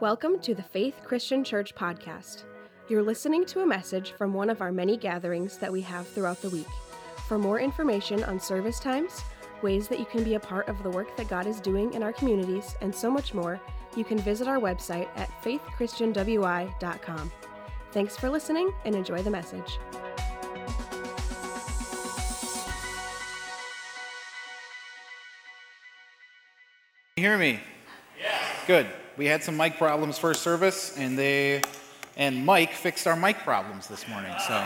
Welcome to the Faith Christian Church podcast. You're listening to a message from one of our many gatherings that we have throughout the week. For more information on service times, ways that you can be a part of the work that God is doing in our communities, and so much more, you can visit our website at faithchristianwi.com. Thanks for listening and enjoy the message. You hear me? Yeah. Good. We had some mic problems first service, and they and Mike fixed our mic problems this morning. So,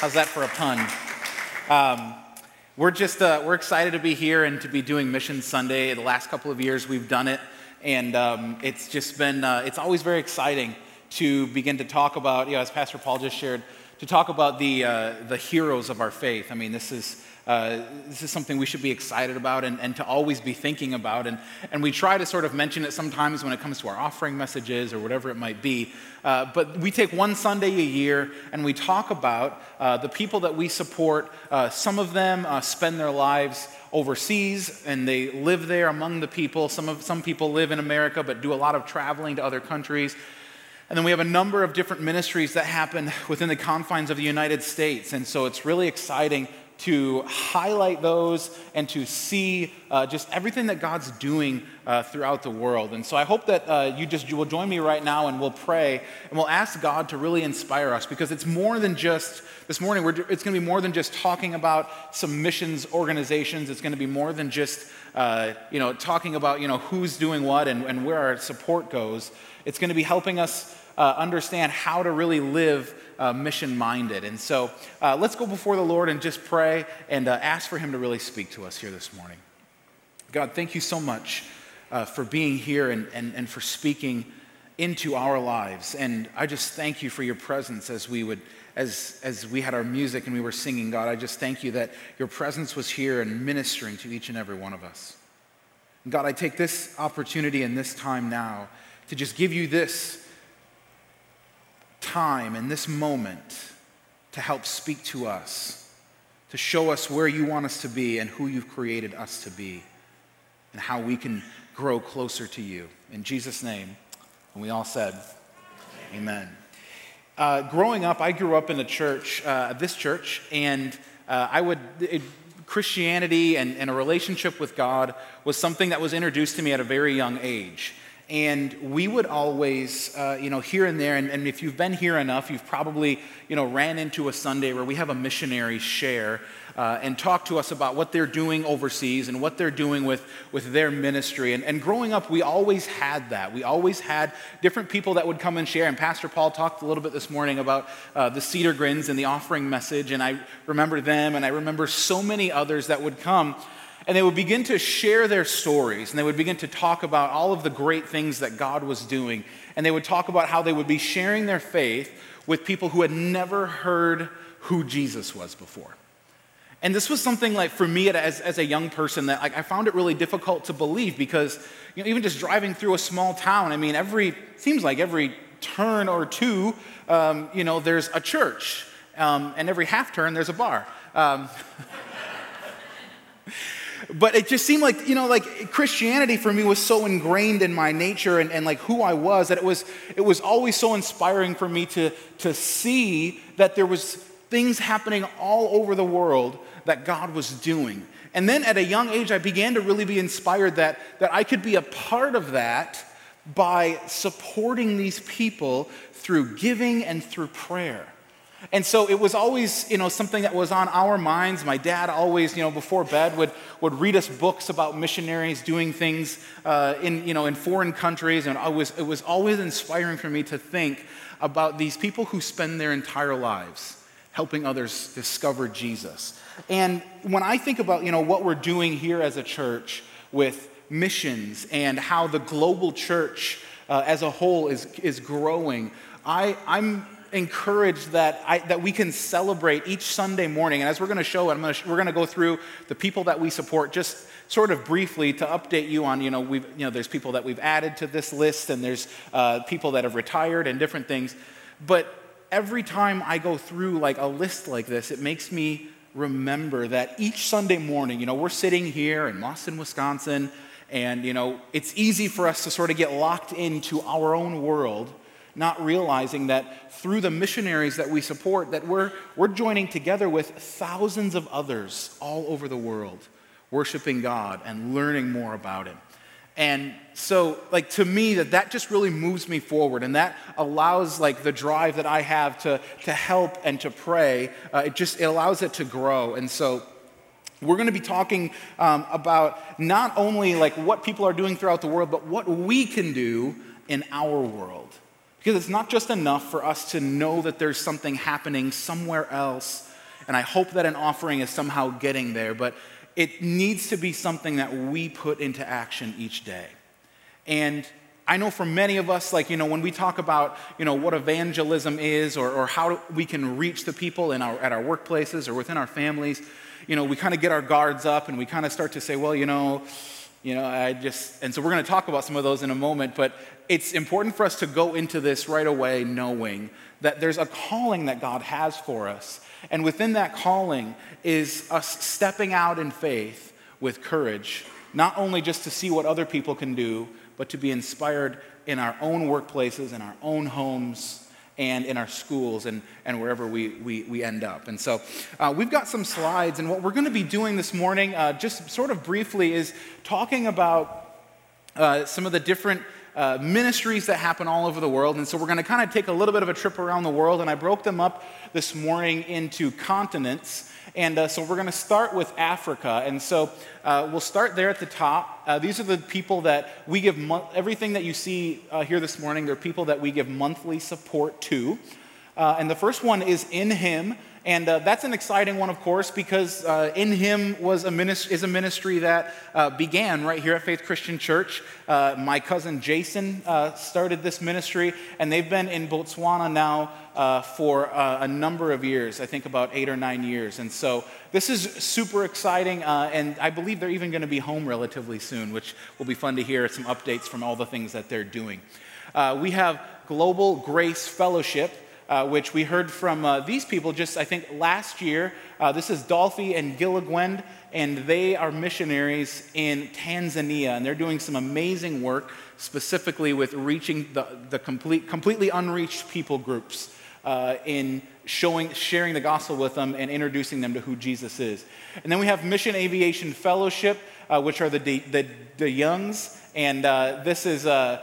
how's that for a pun? Um, we're just uh, we're excited to be here and to be doing Mission Sunday. The last couple of years we've done it, and um, it's just been uh, it's always very exciting to begin to talk about. You know, as Pastor Paul just shared, to talk about the uh, the heroes of our faith. I mean, this is uh, this is something we should be excited about and, and to always be thinking about. And, and we try to sort of mention it sometimes when it comes to our offering messages or whatever it might be. Uh, but we take one Sunday a year and we talk about uh, the people that we support. Uh, some of them uh, spend their lives overseas and they live there among the people. Some, of, some people live in America but do a lot of traveling to other countries. And then we have a number of different ministries that happen within the confines of the United States. And so it's really exciting to highlight those and to see uh, just everything that God's doing uh, throughout the world. And so I hope that uh, you just you will join me right now and we'll pray and we'll ask God to really inspire us because it's more than just this morning. it's going to be more than just talking about some missions organizations. It's going to be more than just uh, you know talking about you know who's doing what and, and where our support goes. It's going to be helping us uh, understand how to really live uh, mission minded. And so uh, let's go before the Lord and just pray and uh, ask for Him to really speak to us here this morning. God, thank you so much uh, for being here and, and, and for speaking into our lives. And I just thank you for your presence as we would. As, as we had our music and we were singing, God, I just thank you that your presence was here and ministering to each and every one of us. God, I take this opportunity and this time now to just give you this time and this moment to help speak to us, to show us where you want us to be and who you've created us to be, and how we can grow closer to you. In Jesus' name, and we all said, Amen. Uh, growing up, I grew up in a church, uh, this church, and uh, I would. It, Christianity and, and a relationship with God was something that was introduced to me at a very young age. And we would always, uh, you know, here and there, and, and, if you've been here enough, you've probably, you know, ran into a Sunday where we have a missionary share uh, and talk to us about what they're doing overseas and what they're doing with, with their ministry. And, and growing up, we always had that. We always had different people that would come and share. And Pastor Paul talked a little bit this morning about uh, the cedar grins and the offering message. And I remember them, and I remember so many others that would come and they would begin to share their stories and they would begin to talk about all of the great things that God was doing. And they would talk about how they would be sharing their faith with people who had never heard who Jesus was before. And this was something like for me as, as a young person that like, I found it really difficult to believe because you know, even just driving through a small town, I mean, every seems like every turn or two, um, you know, there's a church, um, and every half turn there's a bar. Um, but it just seemed like you know like christianity for me was so ingrained in my nature and, and like who i was that it was it was always so inspiring for me to to see that there was things happening all over the world that god was doing. And then at a young age i began to really be inspired that that i could be a part of that by supporting these people through giving and through prayer and so it was always, you know, something that was on our minds. My dad always, you know, before bed would, would read us books about missionaries doing things uh, in, you know, in foreign countries. And I was, it was always inspiring for me to think about these people who spend their entire lives helping others discover Jesus. And when I think about, you know, what we're doing here as a church with missions and how the global church uh, as a whole is, is growing, I, I'm encouraged that, I, that we can celebrate each Sunday morning. And as we're going to show, I'm gonna, we're going to go through the people that we support just sort of briefly to update you on, you know, we've, you know there's people that we've added to this list and there's uh, people that have retired and different things. But every time I go through like a list like this, it makes me remember that each Sunday morning, you know, we're sitting here in Boston, Wisconsin, And, you know, it's easy for us to sort of get locked into our own world, not realizing that through the missionaries that we support, that we're, we're joining together with thousands of others all over the world, worshiping God and learning more about Him. And so, like, to me, that, that just really moves me forward, and that allows, like, the drive that I have to, to help and to pray, uh, it just it allows it to grow. And so, we're going to be talking um, about not only like what people are doing throughout the world, but what we can do in our world. Because it's not just enough for us to know that there's something happening somewhere else, and I hope that an offering is somehow getting there, but it needs to be something that we put into action each day. And I know for many of us, like, you know, when we talk about, you know, what evangelism is or, or how we can reach the people in our, at our workplaces or within our families, you know, we kind of get our guards up and we kind of start to say, well, you know, you know, I just, and so we're going to talk about some of those in a moment, but it's important for us to go into this right away knowing that there's a calling that God has for us. And within that calling is us stepping out in faith with courage, not only just to see what other people can do, but to be inspired in our own workplaces, in our own homes, and in our schools and, and wherever we, we, we end up. And so uh, we've got some slides, and what we're going to be doing this morning, uh, just sort of briefly, is talking about uh, some of the different. Uh, ministries that happen all over the world. And so we're going to kind of take a little bit of a trip around the world. And I broke them up this morning into continents. And uh, so we're going to start with Africa. And so uh, we'll start there at the top. Uh, these are the people that we give, mo- everything that you see uh, here this morning, they're people that we give monthly support to. Uh, and the first one is In Him. And uh, that's an exciting one, of course, because uh, In Him was a ministry, is a ministry that uh, began right here at Faith Christian Church. Uh, my cousin Jason uh, started this ministry, and they've been in Botswana now uh, for a number of years, I think about eight or nine years. And so this is super exciting, and I believe they're even going to be home relatively soon, which will be fun to hear some updates from all the things that they're doing. we have Global Grace Fellowship uh, which we heard from uh, these people just, I think, last year. Uh, this is Dolphy and Gilligwend, and they are missionaries in Tanzania, and they're doing some amazing work, specifically with reaching the, the complete, completely unreached people groups uh, in showing, sharing the gospel with them and introducing them to who Jesus is. And then we have Mission Aviation Fellowship, uh, which are the, the, the Youngs, and uh, this is a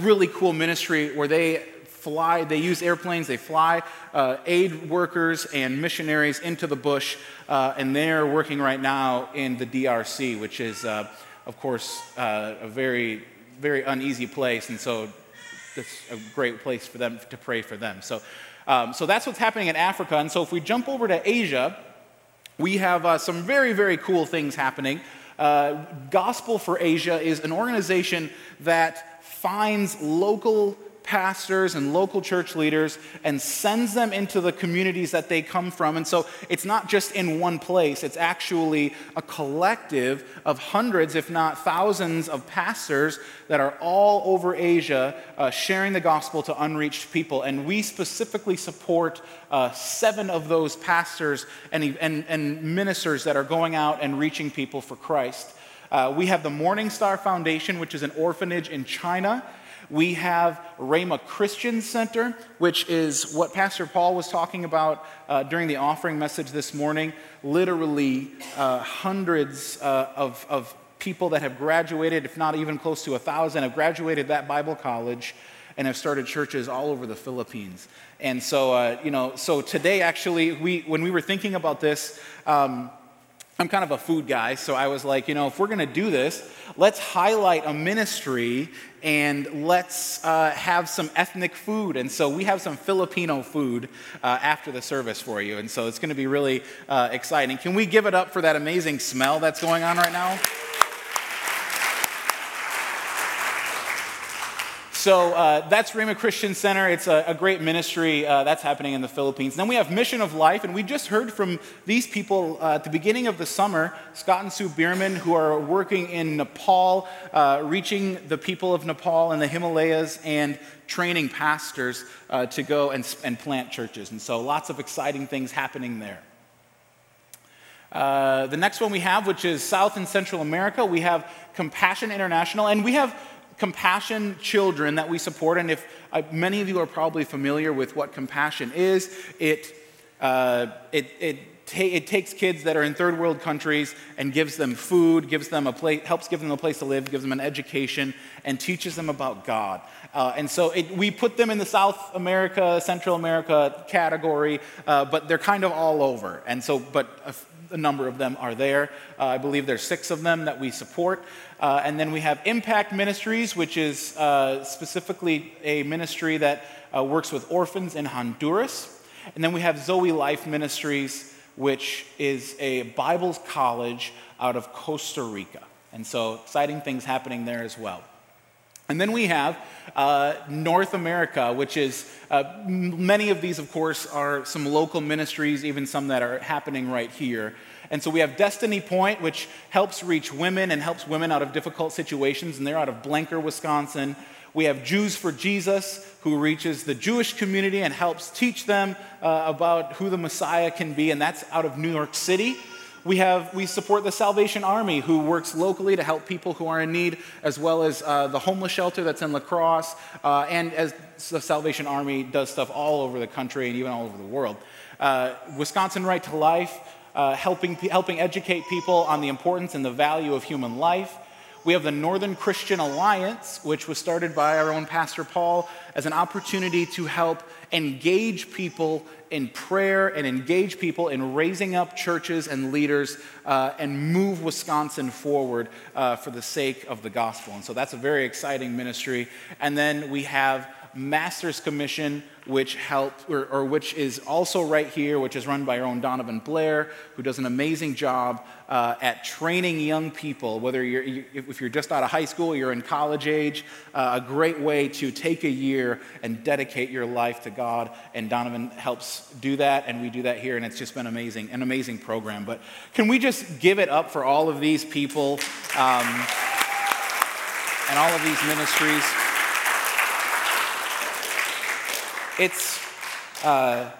really cool ministry where they fly, they use airplanes, they fly uh, aid workers and missionaries into the bush, uh, and they're working right now in the DRC, which is, uh, of course, uh, a very, very uneasy place, and so it's a great place for them to pray for them. So, um, so that's what's happening in Africa, and so if we jump over to Asia, we have uh, some very, very cool things happening. Uh, Gospel for Asia is an organization that finds local pastors and local church leaders and sends them into the communities that they come from. And so it's not just in one place, it's actually a collective of hundreds, if not thousands, of pastors that are all over Asia uh, sharing the gospel to unreached people. And we specifically support uh, seven of those pastors and, and, and ministers that are going out and reaching people for Christ. Uh, we have the Morning Star Foundation, which is an orphanage in China we have Rhema Christian Center, which is what Pastor Paul was talking about uh, during the offering message this morning. Literally, uh, hundreds uh, of, of people that have graduated, if not even close to a thousand, have graduated that Bible college and have started churches all over the Philippines. And so, uh, you know, so today actually, we, when we were thinking about this, um, I'm kind of a food guy, so I was like, you know, if we're going to do this, let's highlight a ministry and let's uh, have some ethnic food. And so we have some Filipino food uh, after the service for you. And so it's going to be really uh, exciting. Can we give it up for that amazing smell that's going on right now? So uh, that's Rhema Christian Center. It's a, a great ministry uh, that's happening in the Philippines. then we have Mission of Life, and we just heard from these people uh, at the beginning of the summer, Scott and Sue Bierman, who are working in Nepal, uh, reaching the people of Nepal and the Himalayas, and training pastors uh, to go and, and plant churches. And so lots of exciting things happening there. Uh, the next one we have, which is South and Central America, we have Compassion International, and we have Compassion Children that we support. And if uh, many of you are probably familiar with what Compassion is, it, uh, it, it it takes kids that are in third world countries and gives them food, gives them a place, helps give them a place to live, gives them an education, and teaches them about God. Uh, and so it, we put them in the South America, Central America category, uh, but they're kind of all over. And so, but a, a number of them are there. Uh, I believe there's six of them that we support. Uh, and then we have Impact Ministries, which is uh, specifically a ministry that uh, works with orphans in Honduras. And then we have Zoe Life Ministries, which is a Bible college out of Costa Rica. And so exciting things happening there as well. And then we have uh, North America, which is uh, many of these, of course, are some local ministries, even some that are happening right here. And so we have Destiny Point, which helps reach women and helps women out of difficult situations, and they're out of Blanker, Wisconsin. We have Jews for Jesus, who reaches the Jewish community and helps teach them uh, about who the Messiah can be, and that's out of New York City. We, have, we support the Salvation Army, who works locally to help people who are in need, as well as uh, the homeless shelter that's in La Crosse, uh, and as the Salvation Army does stuff all over the country and even all over the world. Uh, Wisconsin Right to Life, uh, helping, helping educate people on the importance and the value of human life. We have the Northern Christian Alliance, which was started by our own Pastor Paul as an opportunity to help engage people in prayer and engage people in raising up churches and leaders uh, and move Wisconsin forward uh, for the sake of the gospel. And so that's a very exciting ministry. And then we have Master's Commission, which helped, or, or, which is also right here, which is run by our own Donovan Blair, who does an amazing job uh, at training young people, whether you're, you, if you're just out of high school, you're in college age, uh, a great way to take a year and dedicate your life to God. And Donovan helps do that, and we do that here, and it's just been amazing, an amazing program. But can we just give it up for all of these people um, and all of these ministries? It's, uh,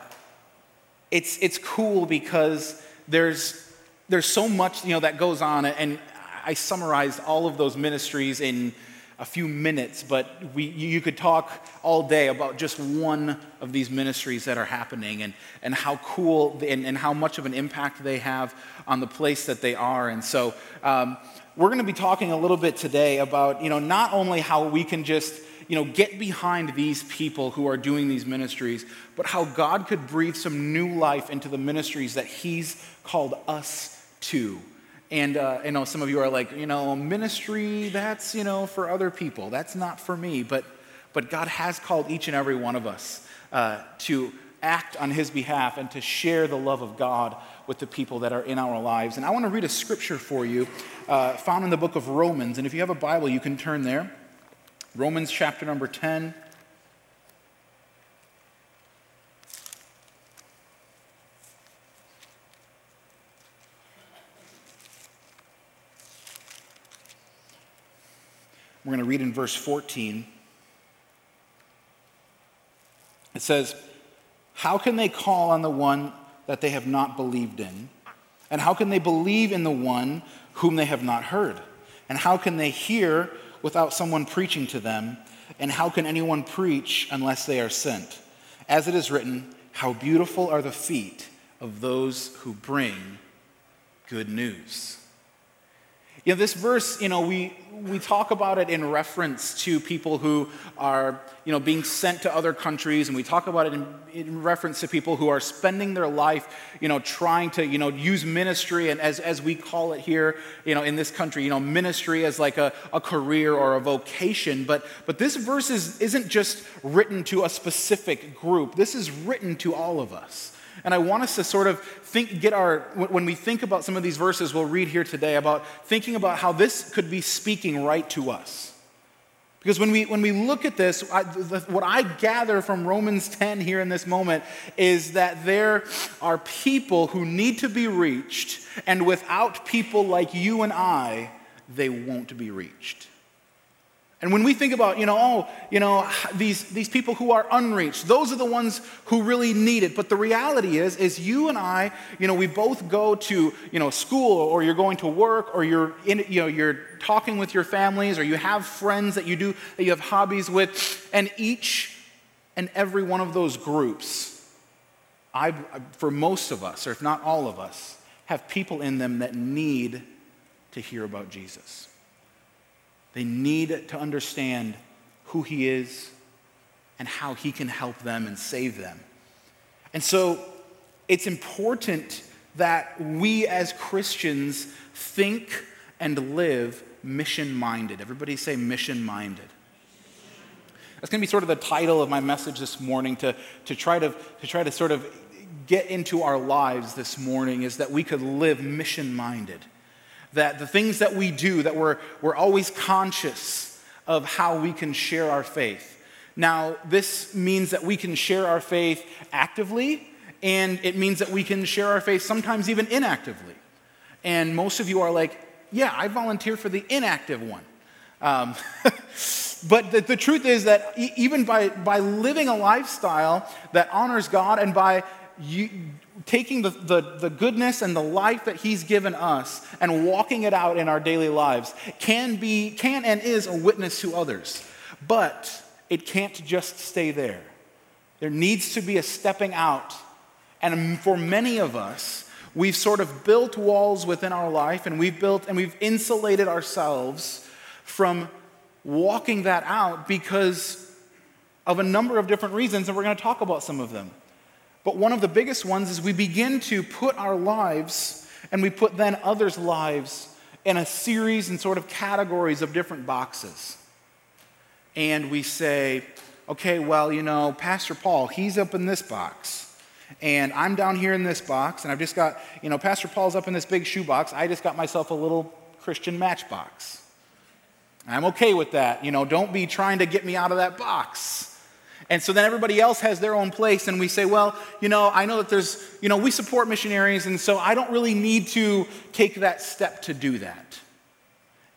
it's, it's cool because there's, there's so much you know, that goes on, and I summarized all of those ministries in a few minutes, but we, you could talk all day about just one of these ministries that are happening and, and how cool and, and how much of an impact they have on the place that they are. And so um, we're going to be talking a little bit today about, you know, not only how we can just you know, get behind these people who are doing these ministries, but how God could breathe some new life into the ministries that He's called us to. And uh, you know, some of you are like, you know, ministry that's you know for other people. That's not for me. But but God has called each and every one of us uh, to act on His behalf and to share the love of God with the people that are in our lives. And I want to read a scripture for you, uh, found in the book of Romans. And if you have a Bible, you can turn there. Romans chapter number 10. We're going to read in verse 14. It says, How can they call on the one that they have not believed in? And how can they believe in the one whom they have not heard? And how can they hear without someone preaching to them? And how can anyone preach unless they are sent? As it is written, How beautiful are the feet of those who bring good news. You know, this verse, you know, we, we talk about it in reference to people who are, you know, being sent to other countries, and we talk about it in, in, reference to people who are spending their life, you know, trying to, you know, use ministry, and as, as we call it here, you know, in this country, you know, ministry as like a, a career or a vocation. But, but this verse is, isn't just written to a specific group, this is written to all of us. And I want us to sort of think, get our, when we think about some of these verses we'll read here today, about thinking about how this could be speaking right to us. Because when we, when we look at this, I, the, what I gather from Romans 10 here in this moment is that there are people who need to be reached, and without people like you and I, they won't be reached. And when we think about, you know, oh, you know, these, these people who are unreached, those are the ones who really need it. But the reality is, is you and I, you know, we both go to, you know, school or you're going to work or you're in, you know, you're talking with your families or you have friends that you do, that you have hobbies with. And each and every one of those groups, I, for most of us, or if not all of us, have people in them that need to hear about Jesus. They need to understand who He is and how He can help them and save them. And so it's important that we as Christians think and live mission minded. Everybody say mission minded. That's going to be sort of the title of my message this morning to, to, try to, to try to sort of get into our lives this morning is that we could live mission minded that the things that we do, that we're, we're always conscious of how we can share our faith. Now, this means that we can share our faith actively, and it means that we can share our faith sometimes even inactively. And most of you are like, yeah, I volunteer for the inactive one. Um, but the, the, truth is that even by, by living a lifestyle that honors God and by you, taking the, the, the, goodness and the life that he's given us and walking it out in our daily lives can be can and is a witness to others. But it can't just stay there. There needs to be a stepping out. And for many of us we've sort of built walls within our life and we've built and we've insulated ourselves from walking that out because of a number of different reasons and we're going to talk about some of them but one of the biggest ones is we begin to put our lives and we put then others' lives in a series and sort of categories of different boxes. And we say, okay, well, you know, Pastor Paul, he's up in this box. And I'm down here in this box, and I've just got, you know, Pastor Paul's up in this big shoebox. I just got myself a little Christian matchbox. I'm okay with that. You know, don't be trying to get me out of that box. And so then everybody else has their own place, and we say, well, you know, I know that there's, you know, we support missionaries, and so I don't really need to take that step to do that.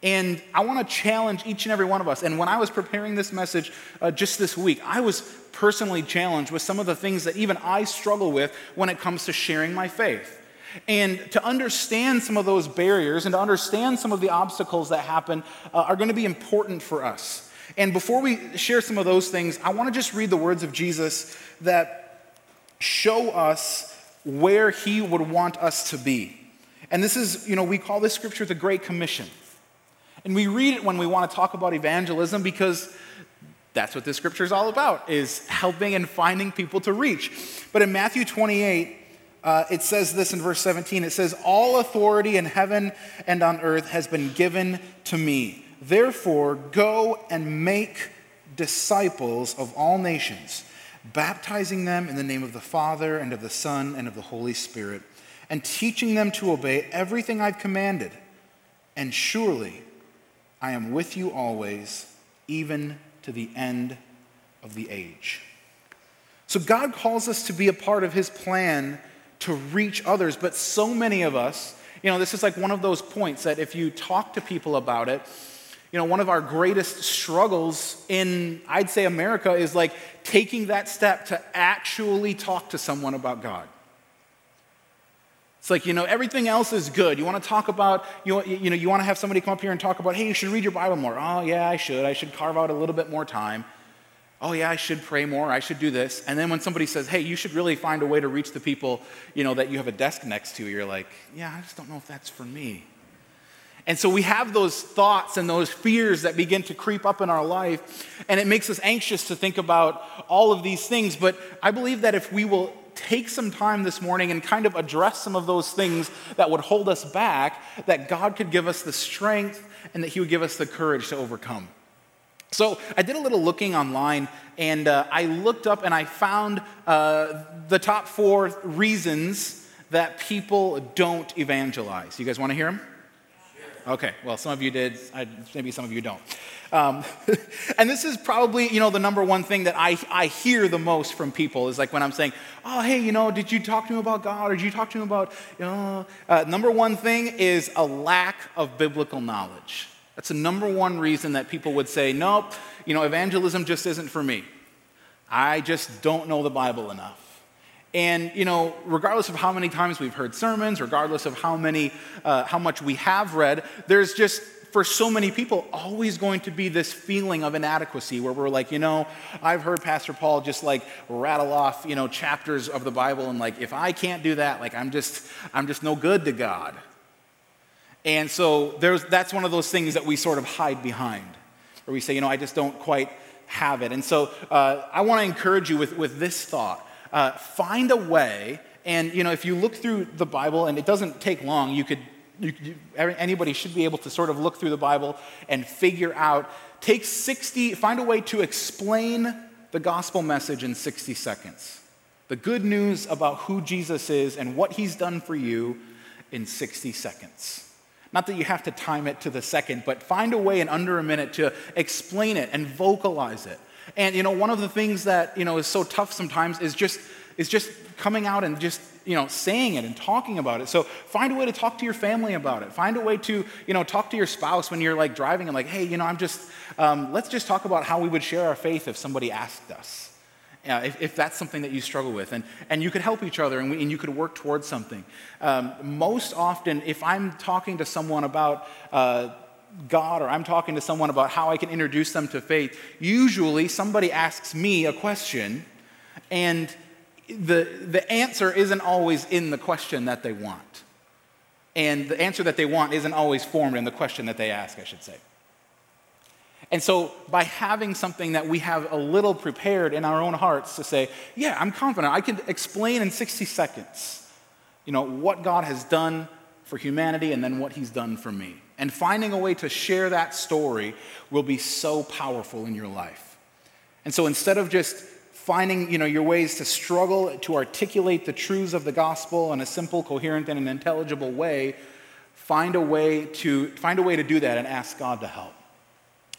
And I want to challenge each and every one of us. And when I was preparing this message uh, just this week, I was personally challenged with some of the things that even I struggle with when it comes to sharing my faith. And to understand some of those barriers and to understand some of the obstacles that happen uh, are going to be important for us. And before we share some of those things, I want to just read the words of Jesus that show us where he would want us to be. And this is, you know, we call this scripture the Great Commission. And we read it when we want to talk about evangelism because that's what this scripture is all about, is helping and finding people to reach. But in Matthew 28, uh, it says this in verse 17 it says, All authority in heaven and on earth has been given to me. Therefore, go and make disciples of all nations, baptizing them in the name of the Father and of the Son and of the Holy Spirit, and teaching them to obey everything I've commanded. And surely I am with you always, even to the end of the age. So God calls us to be a part of his plan to reach others, but so many of us, you know, this is like one of those points that if you talk to people about it, you know, one of our greatest struggles in, I'd say, America is like taking that step to actually talk to someone about God. It's like, you know, everything else is good. You want to talk about, you, you know, you want to have somebody come up here and talk about, hey, you should read your Bible more. Oh, yeah, I should. I should carve out a little bit more time. Oh, yeah, I should pray more. I should do this. And then when somebody says, hey, you should really find a way to reach the people, you know, that you have a desk next to, you're like, yeah, I just don't know if that's for me. And so we have those thoughts and those fears that begin to creep up in our life, and it makes us anxious to think about all of these things. But I believe that if we will take some time this morning and kind of address some of those things that would hold us back, that God could give us the strength and that He would give us the courage to overcome. So I did a little looking online and uh, I looked up and I found uh, the top four reasons that people don't evangelize. You guys want to hear them? Okay, well, some of you did, I, maybe some of you don't. Um, and this is probably, you know, the number one thing that I, I hear the most from people is like when I'm saying, oh, hey, you know, did you talk to him about God or did you talk to him about, you know, uh, number one thing is a lack of biblical knowledge. That's the number one reason that people would say, nope, you know, evangelism just isn't for me. I just don't know the Bible enough. And you know, regardless of how many times we've heard sermons, regardless of how many, uh, how much we have read, there's just for so many people always going to be this feeling of inadequacy where we're like, you know, I've heard Pastor Paul just like rattle off, you know, chapters of the Bible and like, if I can't do that, like I'm just, I'm just no good to God. And so there's, that's one of those things that we sort of hide behind, where we say, you know, I just don't quite have it. And so uh, I want to encourage you with, with this thought. Uh, find a way, and you know, if you look through the Bible, and it doesn't take long, you could you, you, anybody should be able to sort of look through the Bible and figure out, take 60, find a way to explain the gospel message in 60 seconds. The good news about who Jesus is and what he's done for you in 60 seconds. Not that you have to time it to the second, but find a way in under a minute to explain it and vocalize it. And you know, one of the things that you know is so tough sometimes is just is just coming out and just you know saying it and talking about it. So find a way to talk to your family about it. Find a way to you know talk to your spouse when you're like driving and like hey you know i'm just um, let's just talk about how we would share our faith if somebody asked us. Uh, if, if, that's something that you struggle with. And, and you could help each other and, we, and you could work towards something. Um, most often if i'm talking to someone about uh, God or I'm talking to someone about how I can introduce them to faith, usually somebody asks me a question and the, the answer isn't always in the question that they want. And the answer that they want isn't always formed in the question that they ask, I should say. And so, by having something that we have a little prepared in our own hearts to say, yeah, I'm confident, I can explain in 60 seconds, you know, what God has done for humanity and then what He's done for me. And finding a way to share that story will be so powerful in your life. And so, instead of just finding you know, your ways to struggle to articulate the truths of the gospel in a simple, coherent, and an intelligible way, find a way to, find a way to do that and ask God to help.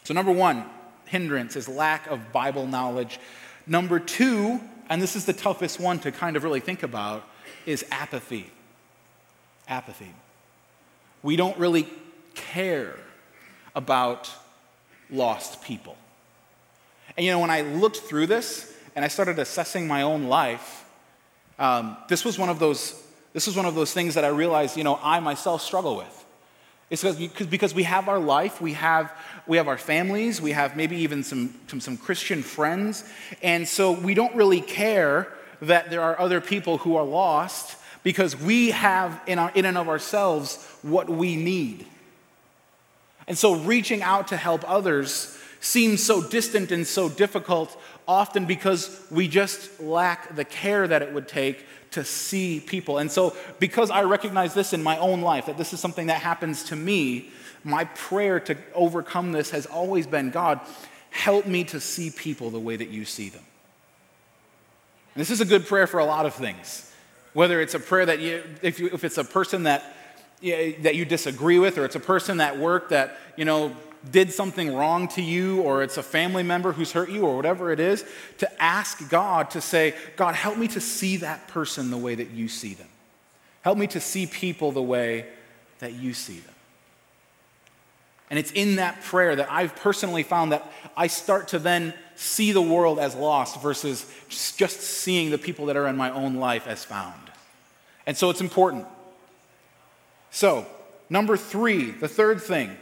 So, number one, hindrance is lack of Bible knowledge. Number two, and this is the toughest one to kind of really think about, is apathy. Apathy. We don't really care about lost people. And you know, when I looked through this, and I started assessing my own life, um, this was one of those this was one of those things that I realized, you know, I myself struggle with. It's because, because we have our life, we have, we have our families, we have maybe even some, some, some Christian friends, and so we don't really care that there are other people who are lost because we have in, our, in and of ourselves what we need. And so reaching out to help others seems so distant and so difficult, often because we just lack the care that it would take to see people. And so, because I recognize this in my own life, that this is something that happens to me, my prayer to overcome this has always been God, help me to see people the way that you see them. And this is a good prayer for a lot of things. Whether it's a prayer that you, if, you, if it's a person that, that you disagree with, or it's a person at work that, you know, did something wrong to you, or it's a family member who's hurt you, or whatever it is, to ask God to say, God, help me to see that person the way that you see them. Help me to see people the way that you see them. And it's in that prayer that I've personally found that I start to then see the world as lost versus just seeing the people that are in my own life as found. And so it's important. So, number three, the third thing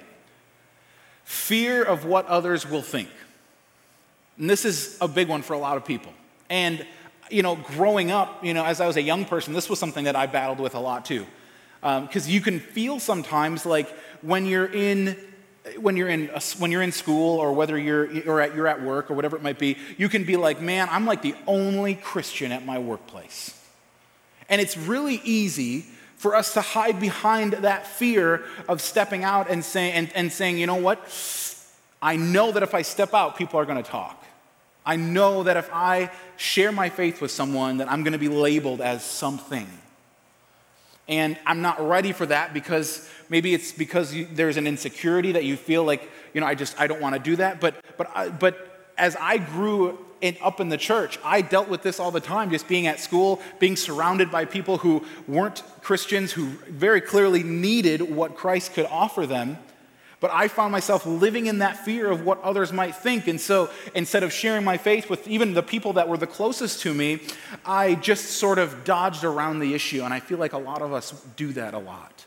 fear of what others will think. And this is a big one for a lot of people. And, you know, growing up, you know, as I was a young person, this was something that I battled with a lot too. Because um, you can feel sometimes like when you're in when you're in when you're in school or whether you're or at, you're at work or whatever it might be, you can be like, man, I'm like the only Christian at my workplace, and it's really easy for us to hide behind that fear of stepping out and, say, and, and saying, you know what? I know that if I step out, people are going to talk. I know that if I share my faith with someone, that I'm going to be labeled as something. And I'm not ready for that because maybe it's because you, there's an insecurity that you feel like, you know, I just, I don't want to do that. But, but, I, but as I grew up in the church. I dealt with this all the time, just being at school, being surrounded by people who weren't Christians, who very clearly needed what Christ could offer them. But I found myself living in that fear of what others might think. And so instead of sharing my faith with even the people that were the closest to me, I just sort of dodged around the issue. And I feel like a lot of us do that a lot.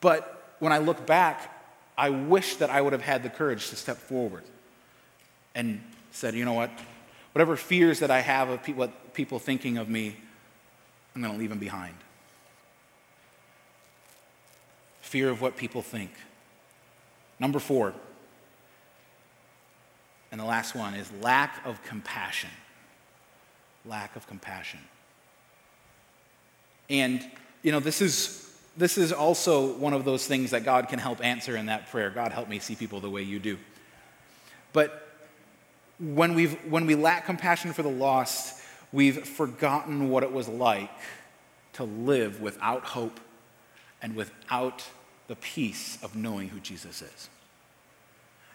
But when I look back, I wish that I would have had the courage to step forward and said, you know what? Whatever fears that I have of pe- what people thinking of me, I'm going to leave them behind. Fear of what people think. Number four, and the last one is lack of compassion. Lack of compassion. And, you know, this is. This is also one of those things that God can help answer in that prayer. God, help me see people the way you do. But when, we've, when we lack compassion for the lost, we've forgotten what it was like to live without hope and without the peace of knowing who Jesus is.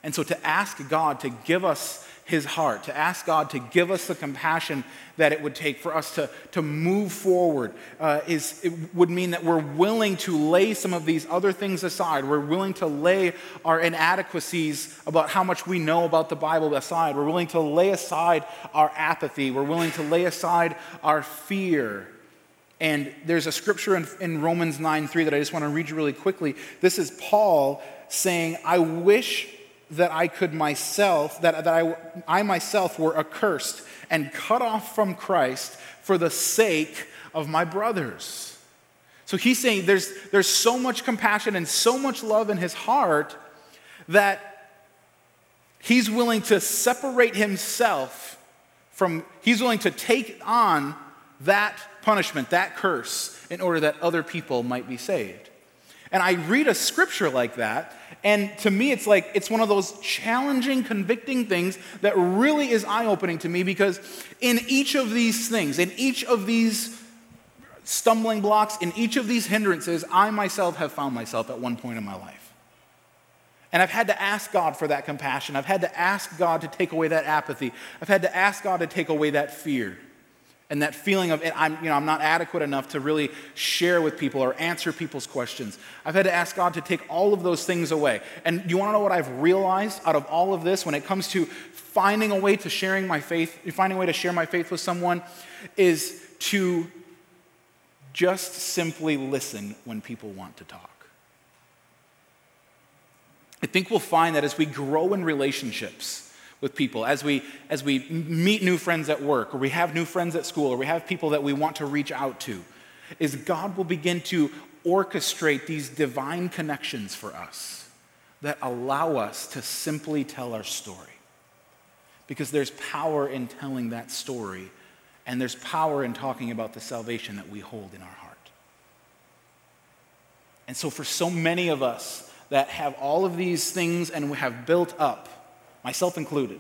And so to ask God to give us his heart, to ask God to give us the compassion that it would take for us to, to move forward, uh, is, it would mean that we're willing to lay some of these other things aside. We're willing to lay our inadequacies about how much we know about the Bible aside. We're willing to lay aside our apathy. We're willing to lay aside our fear. And there's a scripture in, in Romans 9 3 that I just want to read you really quickly. This is Paul saying, I wish that I could myself, that, that I, I myself were accursed and cut off from Christ for the sake of my brothers. So he's saying there's, there's so much compassion and so much love in his heart that he's willing to separate himself from, he's willing to take on that punishment, that curse, in order that other people might be saved. And I read a scripture like that, and to me, it's like it's one of those challenging, convicting things that really is eye opening to me because in each of these things, in each of these stumbling blocks, in each of these hindrances, I myself have found myself at one point in my life. And I've had to ask God for that compassion. I've had to ask God to take away that apathy. I've had to ask God to take away that fear and that feeling of I'm, you know, I'm not adequate enough to really share with people or answer people's questions. I've had to ask God to take all of those things away. And you want to know what I've realized out of all of this when it comes to finding a way to sharing my faith, finding a way to share my faith with someone, is to just simply listen when people want to talk. I think we'll find that as we grow in relationships, with people as we as we meet new friends at work or we have new friends at school or we have people that we want to reach out to is God will begin to orchestrate these divine connections for us that allow us to simply tell our story. Because there's power in telling that story, and there's power in talking about the salvation that we hold in our heart. And so, for so many of us that have all of these things and we have built up myself included,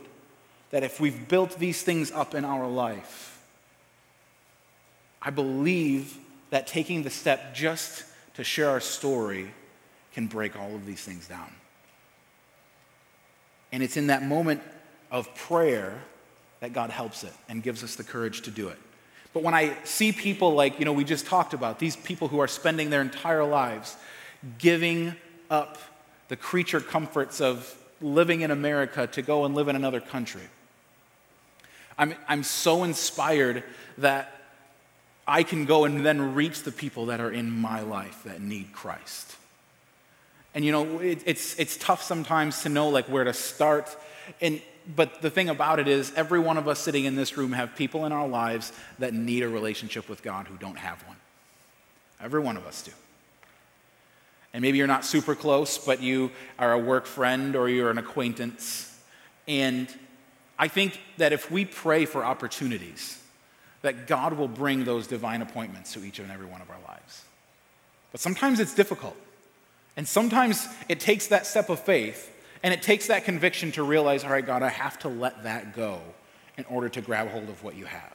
that if we've built these things up in our life, I believe that taking the step just to share our story can break all of these things down. And it's in that moment of prayer that God helps it and gives us the courage to do it. But when I see people like, you know, we just talked about, these people who are spending their entire lives giving up the creature comforts of living in America to go and live in another country. I'm, I'm so inspired that I can go and then reach the people that are in my life that need Christ. And you know, it, it's, it's tough sometimes to know like where to start. And, but the thing about it is, every one of us sitting in this room have people in our lives that need a relationship with God who don't have one. Every one of us do. And maybe you're not super close, but you are a work friend or you're an acquaintance. And I think that if we pray for opportunities, that God will bring those divine appointments to each and every one of our lives. But sometimes it's difficult. And sometimes it takes that step of faith and it takes that conviction to realize, all right, God, I have to let that go in order to grab hold of what you have.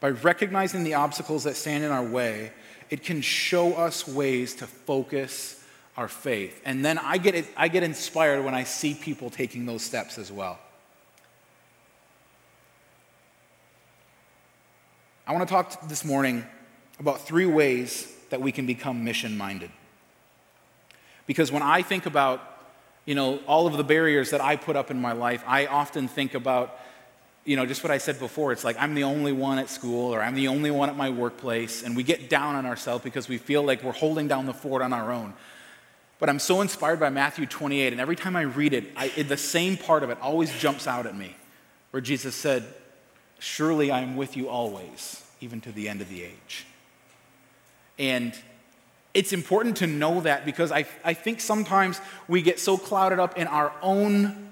By recognizing the obstacles that stand in our way it can show us ways to focus our faith. And then I get, I get inspired when I see people taking those steps as well. I want to talk this morning about three ways that we can become mission minded. Because when I think about you know, all of the barriers that I put up in my life, I often think about, you know, just what I said before. It's like I'm the only one at school or I'm the only one at my workplace, and we get down on ourselves because we feel like we're holding down the fort on our own. But I'm so inspired by Matthew 28, and every time I read it, I, the same part of it always jumps out at me, where Jesus said, Surely I am with you always, even to the end of the age. And it's important to know that because I, I think sometimes we get so clouded up in our own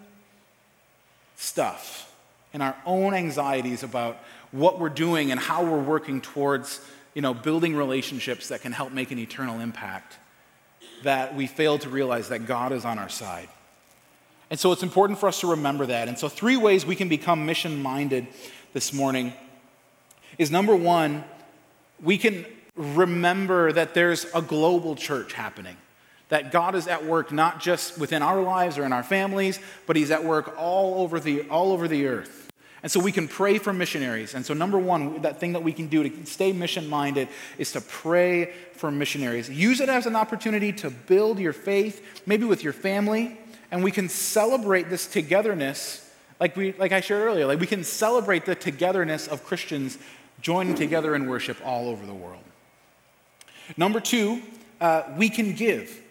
stuff, in our own anxieties about what we're doing and how we're working towards you know, building relationships that can help make an eternal impact, that we fail to realize that God is on our side. And so it's important for us to remember that. And so, three ways we can become mission minded this morning is number one, we can remember that there's a global church happening. That God is at work not just within our lives or in our families, but He's at work all over the, all over the earth. And so we can pray for missionaries. And so, number one, that thing that we can do to stay mission minded is to pray for missionaries. Use it as an opportunity to build your faith, maybe with your family, and we can celebrate this togetherness, like, we, like I shared earlier. Like we can celebrate the togetherness of Christians joining together in worship all over the world. Number two, uh, we can give.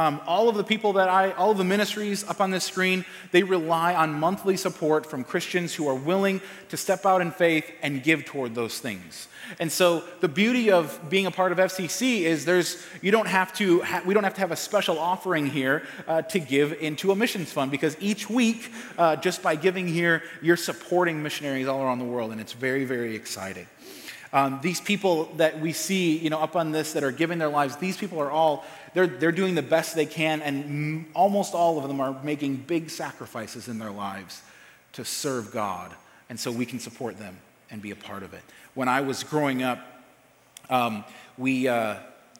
Um, all of the people that I, all of the ministries up on this screen, they rely on monthly support from Christians who are willing to step out in faith and give toward those things. And so the beauty of being a part of FCC is there's, you don't have to, ha- we don't have to have a special offering here uh, to give into a missions fund because each week, uh, just by giving here, you're supporting missionaries all around the world, and it's very, very exciting. Um, these people that we see, you know, up on this that are giving their lives, these people are all, they're, they're doing the best they can, and almost all of them are making big sacrifices in their lives to serve God. And so we can support them and be a part of it. When I was growing up, um, we, uh,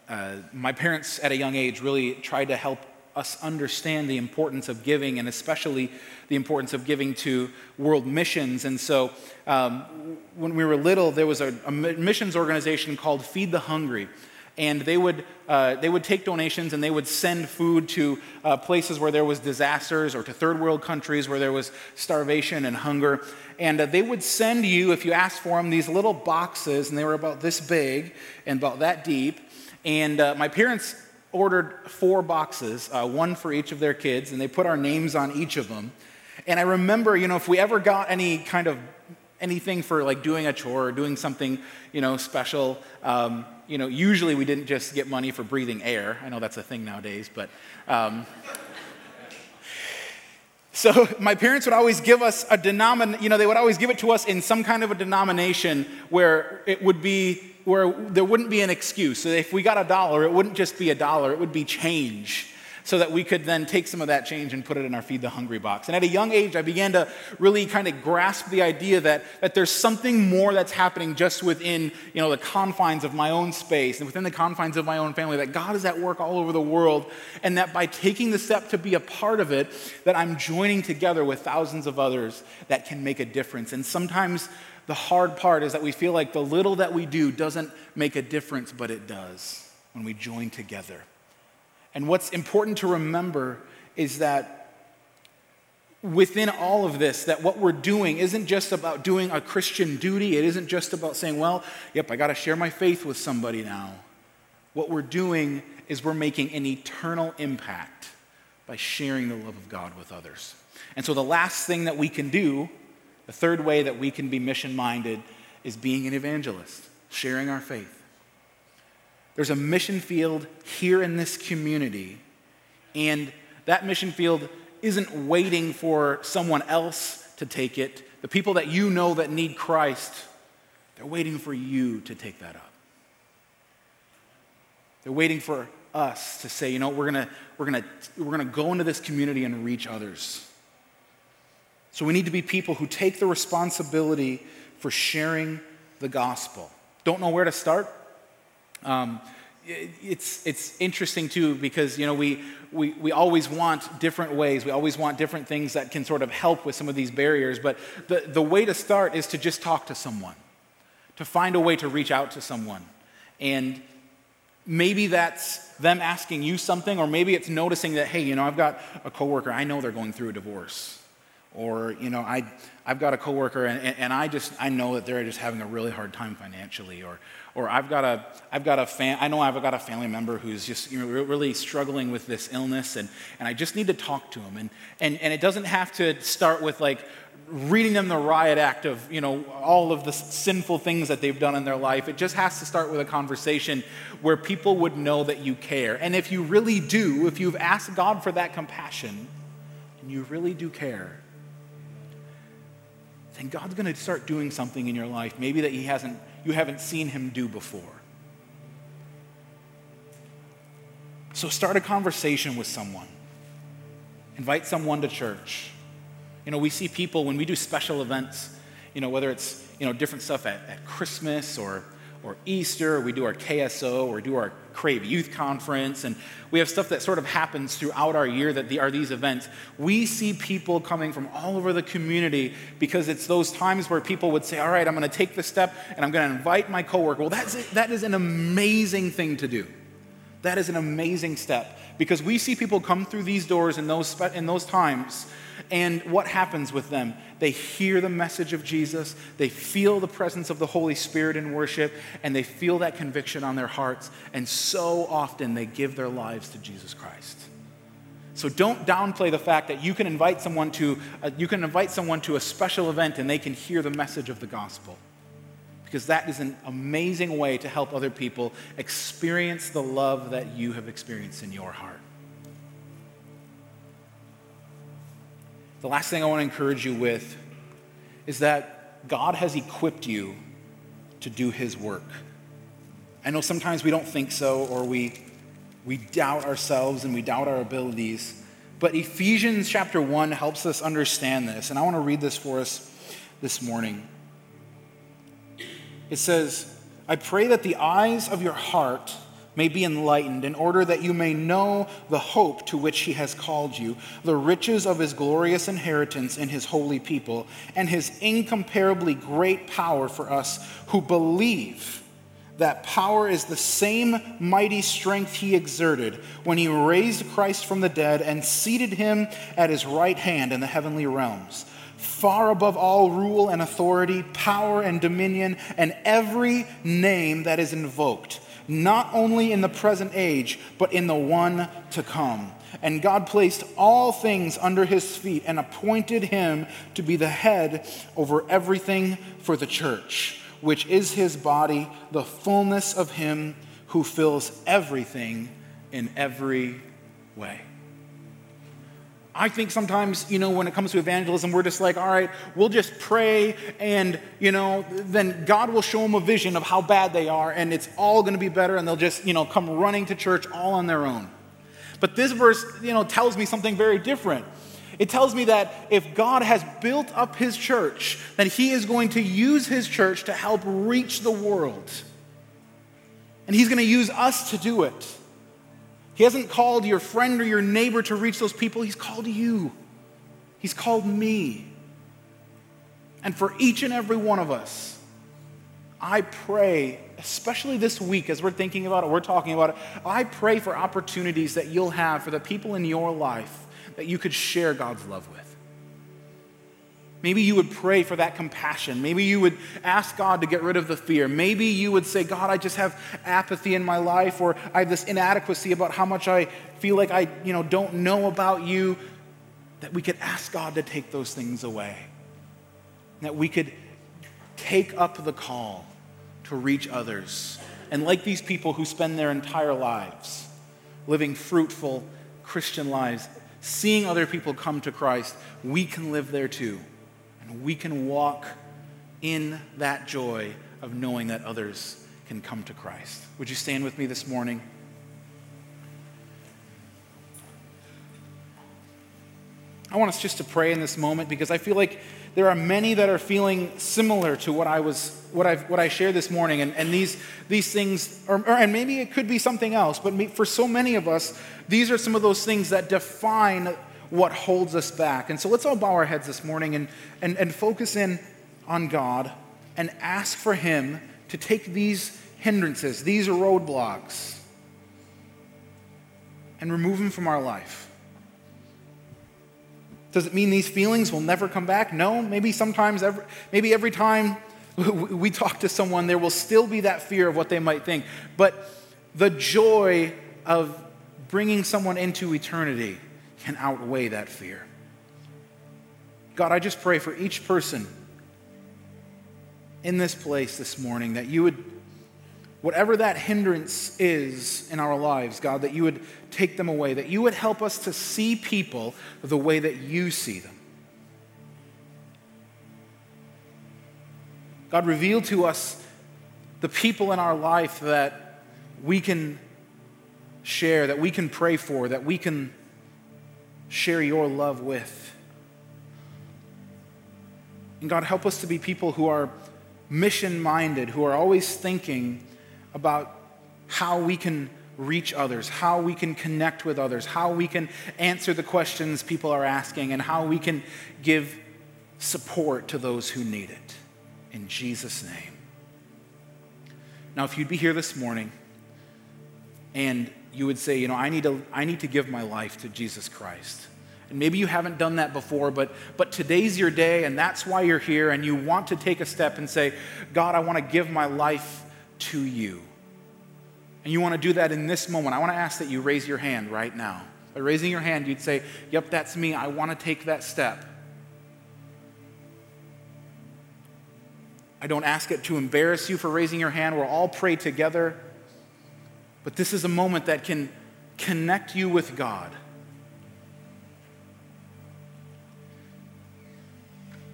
uh, my parents at a young age really tried to help us understand the importance of giving and especially the importance of giving to world missions. And so um, when we were little, there was a, a, missions organization called Feed the Hungry. And they would, uh, they would take donations and they would send food to uh, places where there was disasters or to third world countries where there was starvation and hunger. And uh, they would send you, if you asked for them, these little boxes, and they were about this big and about that deep. And uh, my parents ordered four boxes, uh, one for each of their kids, and they put our names on each of them. And I remember, you know, if we ever got any kind of anything for like doing a chore or doing something, you know, special, um, you know, usually we didn't just get money for breathing air. I know that's a thing nowadays, but. Um, so my parents would always give us a denomination, you know, they would always give it to us in some kind of a denomination where it would be where there wouldn't be an excuse. So if we got a dollar, it wouldn't just be a dollar, it would be change. So that we could then take some of that change and put it in our Feed the Hungry box. And at a young age, I began to really kind of grasp the idea that, that there's something more that's happening just within you know, the confines of my own space and within the confines of my own family, that God is at work all over the world, and that by taking the step to be a part of it, that I'm joining together with thousands of others that can make a difference. And sometimes the hard part is that we feel like the little that we do doesn't make a difference, but it does when we join together. And what's important to remember is that within all of this that what we're doing isn't just about doing a Christian duty. It isn't just about saying, well, yep, I got to share my faith with somebody now. What we're doing is we're making an eternal impact by sharing the love of God with others. And so the last thing that we can do the third way that we can be mission minded is being an evangelist, sharing our faith. There's a mission field here in this community, and that mission field isn't waiting for someone else to take it. The people that you know that need Christ, they're waiting for you to take that up. They're waiting for us to say, you know, we're going to we're going to we're going to go into this community and reach others. So we need to be people who take the responsibility for sharing the gospel. Don't know where to start? Um, it's, it's interesting too because you know we, we, we always want different ways we always want different things that can sort of help with some of these barriers but the, the way to start is to just talk to someone to find a way to reach out to someone and maybe that's them asking you something, or maybe it's noticing that, hey, you know, I've got a coworker, I know they're going through a divorce. Or, you know, I, I've got a coworker and, and I just, I know that they're just having a really hard time financially. Or, or I've got a, I've got a fam- I know I've got a family member who's just you know, really struggling with this illness and, and I just need to talk to him. And, and, and it doesn't have to start with like reading them the riot act of, you know, all of the sinful things that they've done in their life. It just has to start with a conversation where people would know that you care. And if you really do, if you've asked God for that compassion, and you really do care, then God's going to start doing something in your life, maybe that he hasn't, you haven't seen him do before. So start a conversation with someone. Invite someone to church. You know, we see people when we do special events, you know, whether it's, you know, different stuff at, at Christmas or, or Easter, or we do our KSO or do our Crave Youth Conference, and we have stuff that sort of happens throughout our year that are these events. We see people coming from all over the community because it's those times where people would say, All right, I'm going to take the step and I'm going to invite my coworker. Well, that's, that is an amazing thing to do. That is an amazing step because we see people come through these doors in those, in those times and what happens with them? They hear the message of Jesus, they feel the presence of the Holy Spirit in worship, and they feel that conviction on their hearts. And so often they give their lives to Jesus Christ. So don't downplay the fact that you can invite someone to uh, you can invite someone to a special event and they can hear the message of the gospel. Because that is an amazing way to help other people experience the love that you have experienced in your heart. The last thing I want to encourage you with is that God has equipped you to do His work. I know sometimes we don't think so, or we, we doubt ourselves and we doubt our abilities. But Ephesians chapter 1 helps us understand this. And I want to read this for us this morning. It says, I pray that the eyes of your heart may be enlightened, in order that you may know the hope to which he has called you, the riches of his glorious inheritance in his holy people, and his incomparably great power for us who believe. That power is the same mighty strength he exerted when he raised Christ from the dead and seated him at his right hand in the heavenly realms far above all rule and authority, power and dominion, and every name that is invoked not only in the present age, but in the one to come. And God placed all things under his feet and appointed him to be the head over everything for the church, which is his body, the fullness of him who fills everything in every way. I think sometimes, you know, when it comes to evangelism, we're just like, all right, we'll just pray, and, you know, then God will show them a vision of how bad they are, and it's all going to be better, and they'll just, you know, come running to church all on their own. But this verse, you know, tells me something very different. It tells me that if God has built up his church, then he is going to use his church to help reach the world. And he's going to use us to do it. He hasn't called your friend or your neighbor to reach those people, He's called you. He's called me. And for each and every one of us, I pray, especially this week as we're thinking about it, we're talking about it, I pray for opportunities that you'll have for the people in your life that you could share God's love with. Maybe you would pray for that compassion. Maybe you would ask God to get rid of the fear. Maybe you would say, God, I just have apathy in my life, or I have this inadequacy about how much I feel like I you know, don't know about you. That we could ask God to take those things away. That we could take up the call to reach others. And like these people who spend their entire lives living fruitful Christian lives, seeing other people come to Christ, we can live there too we can walk in that joy of knowing that others can come to Christ. Would you stand with me this morning? I want us just to pray in this moment because I feel like there are many that are feeling similar to what I was what I what I shared this morning, and, and these these things, or, or, and maybe it could be something else, but for so many of us, these are some of those things that define what holds us back. And so let's all bow our heads this morning and, and, and focus in on God and ask for Him to take these hindrances, these roadblocks, and remove them from our life. Does it mean these feelings will never come back? No. Maybe sometimes, every, maybe every time we talk to someone, there will still be that fear of what they might think. But the joy of bringing someone into eternity can outweigh that fear. God, I just pray for each person in this place this morning that you would, whatever that hindrance is in our lives, God, that you would take them away, that you would help us to see people the way that you see them. God, reveal to us the people in our life that we can share, that we can pray for, that we can share your love with. And God, help us to be people who are mission minded, who are always thinking about how we can reach others, how we can connect with others, how we can answer the questions people are asking, and how we can give support to those who need it. In Jesus' name. Now, if you'd be here this morning and you would say, you know, I need to, I need to give my life to Jesus Christ. And maybe you haven't done that before, but, but today's your day, and that's why you're here, and you want to take a step and say, God, I want to give my life to you. And you want to do that in this moment. I want to ask that you raise your hand right now. By raising your hand, you'd say, Yep, that's me. I want to take that step. I don't ask it to embarrass you for raising your hand. We'll all pray together. But this is a moment that can connect you with God.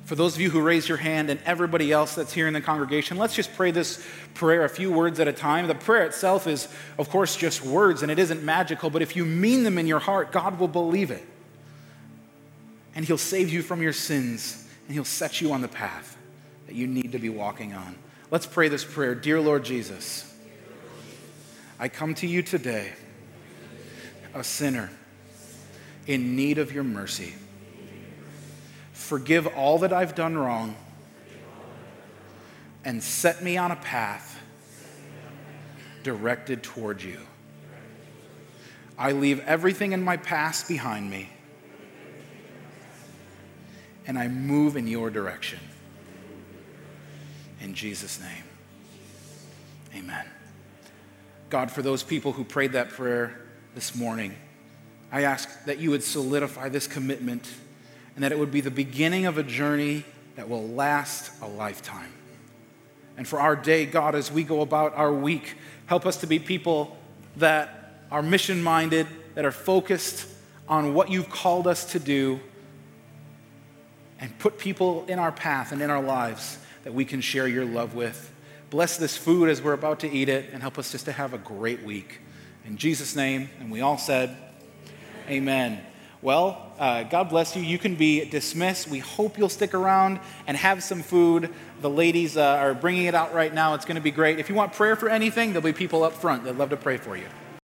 For those of you who raise your hand and everybody else that's here in the congregation, let's just pray this prayer a few words at a time. The prayer itself is, of course, just words and it isn't magical, but if you mean them in your heart, God will believe it. And He'll save you from your sins and He'll set you on the path that you need to be walking on. Let's pray this prayer Dear Lord Jesus, I come to you today, a sinner in need of your mercy. Forgive all that I've done wrong and set me on a path directed toward you. I leave everything in my past behind me and I move in your direction. In Jesus' name, amen. God, for those people who prayed that prayer this morning, I ask that you would solidify this commitment and that it would be the beginning of a journey that will last a lifetime. And for our day, God, as we go about our week, help us to be people that are mission minded, that are focused on what you've called us to do, and put people in our path and in our lives that we can share your love with. Bless this food as we're about to eat it, and help us just to have a great week. In Jesus' name, and we all said, Amen. Amen. Well, uh, God bless you. You can be dismissed. We hope you'll stick around and have some food. The ladies uh, are bringing it out right now. It's going to be great. If you want prayer for anything, there'll be people up front that'd love to pray for you.